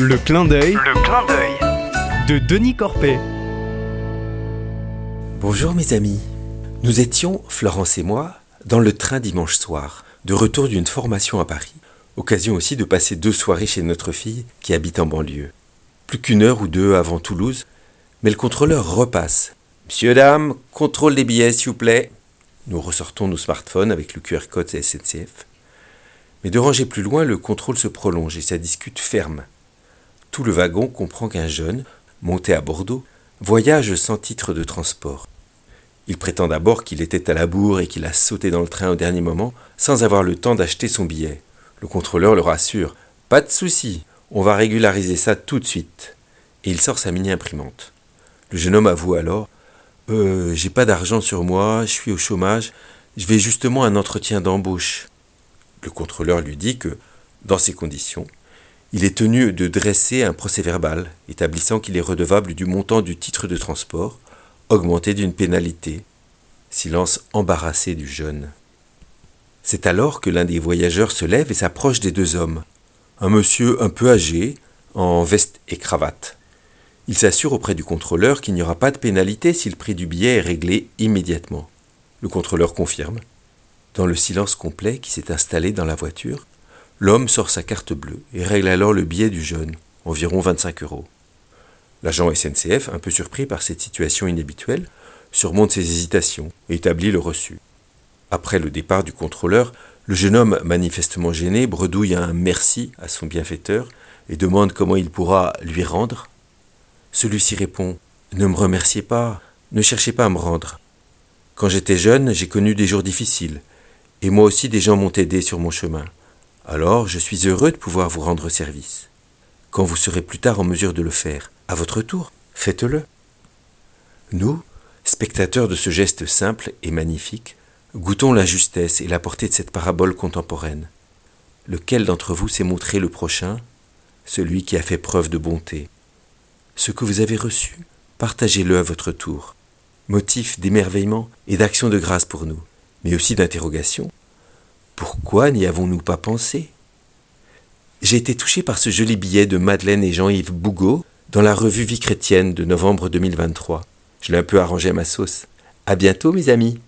Le clin d'œil Le clin d'œil. de Denis Corpet. Bonjour mes amis. Nous étions, Florence et moi, dans le train dimanche soir, de retour d'une formation à Paris. Occasion aussi de passer deux soirées chez notre fille qui habite en banlieue. Plus qu'une heure ou deux avant Toulouse, mais le contrôleur repasse. Monsieur, dame, contrôle des billets s'il vous plaît. Nous ressortons nos smartphones avec le QR code SNCF. Mais de ranger plus loin, le contrôle se prolonge et ça discute ferme. Tout le wagon comprend qu'un jeune, monté à Bordeaux, voyage sans titre de transport. Il prétend d'abord qu'il était à la bourre et qu'il a sauté dans le train au dernier moment sans avoir le temps d'acheter son billet. Le contrôleur le rassure. Pas de souci, on va régulariser ça tout de suite. Et il sort sa mini-imprimante. Le jeune homme avoue alors Euh, j'ai pas d'argent sur moi, je suis au chômage, je vais justement à un entretien d'embauche. Le contrôleur lui dit que, dans ces conditions, il est tenu de dresser un procès-verbal établissant qu'il est redevable du montant du titre de transport, augmenté d'une pénalité. Silence embarrassé du jeune. C'est alors que l'un des voyageurs se lève et s'approche des deux hommes. Un monsieur un peu âgé, en veste et cravate. Il s'assure auprès du contrôleur qu'il n'y aura pas de pénalité si le prix du billet est réglé immédiatement. Le contrôleur confirme. Dans le silence complet qui s'est installé dans la voiture, l'homme sort sa carte bleue et règle alors le billet du jeune, environ 25 euros. L'agent SNCF, un peu surpris par cette situation inhabituelle, surmonte ses hésitations et établit le reçu. Après le départ du contrôleur, le jeune homme, manifestement gêné, bredouille un merci à son bienfaiteur et demande comment il pourra lui rendre. Celui-ci répond Ne me remerciez pas, ne cherchez pas à me rendre. Quand j'étais jeune, j'ai connu des jours difficiles, et moi aussi des gens m'ont aidé sur mon chemin. Alors je suis heureux de pouvoir vous rendre service. Quand vous serez plus tard en mesure de le faire, à votre tour, faites-le. Nous, spectateurs de ce geste simple et magnifique, goûtons la justesse et la portée de cette parabole contemporaine. Lequel d'entre vous s'est montré le prochain? Celui qui a fait preuve de bonté. Ce que vous avez reçu, partagez-le à votre tour. Motif d'émerveillement et d'action de grâce pour nous, mais aussi d'interrogation. Pourquoi n'y avons-nous pas pensé? J'ai été touché par ce joli billet de Madeleine et Jean-Yves Bougot dans la revue Vie chrétienne de novembre 2023. Je l'ai un peu arrangé à ma sauce. À bientôt, mes amis!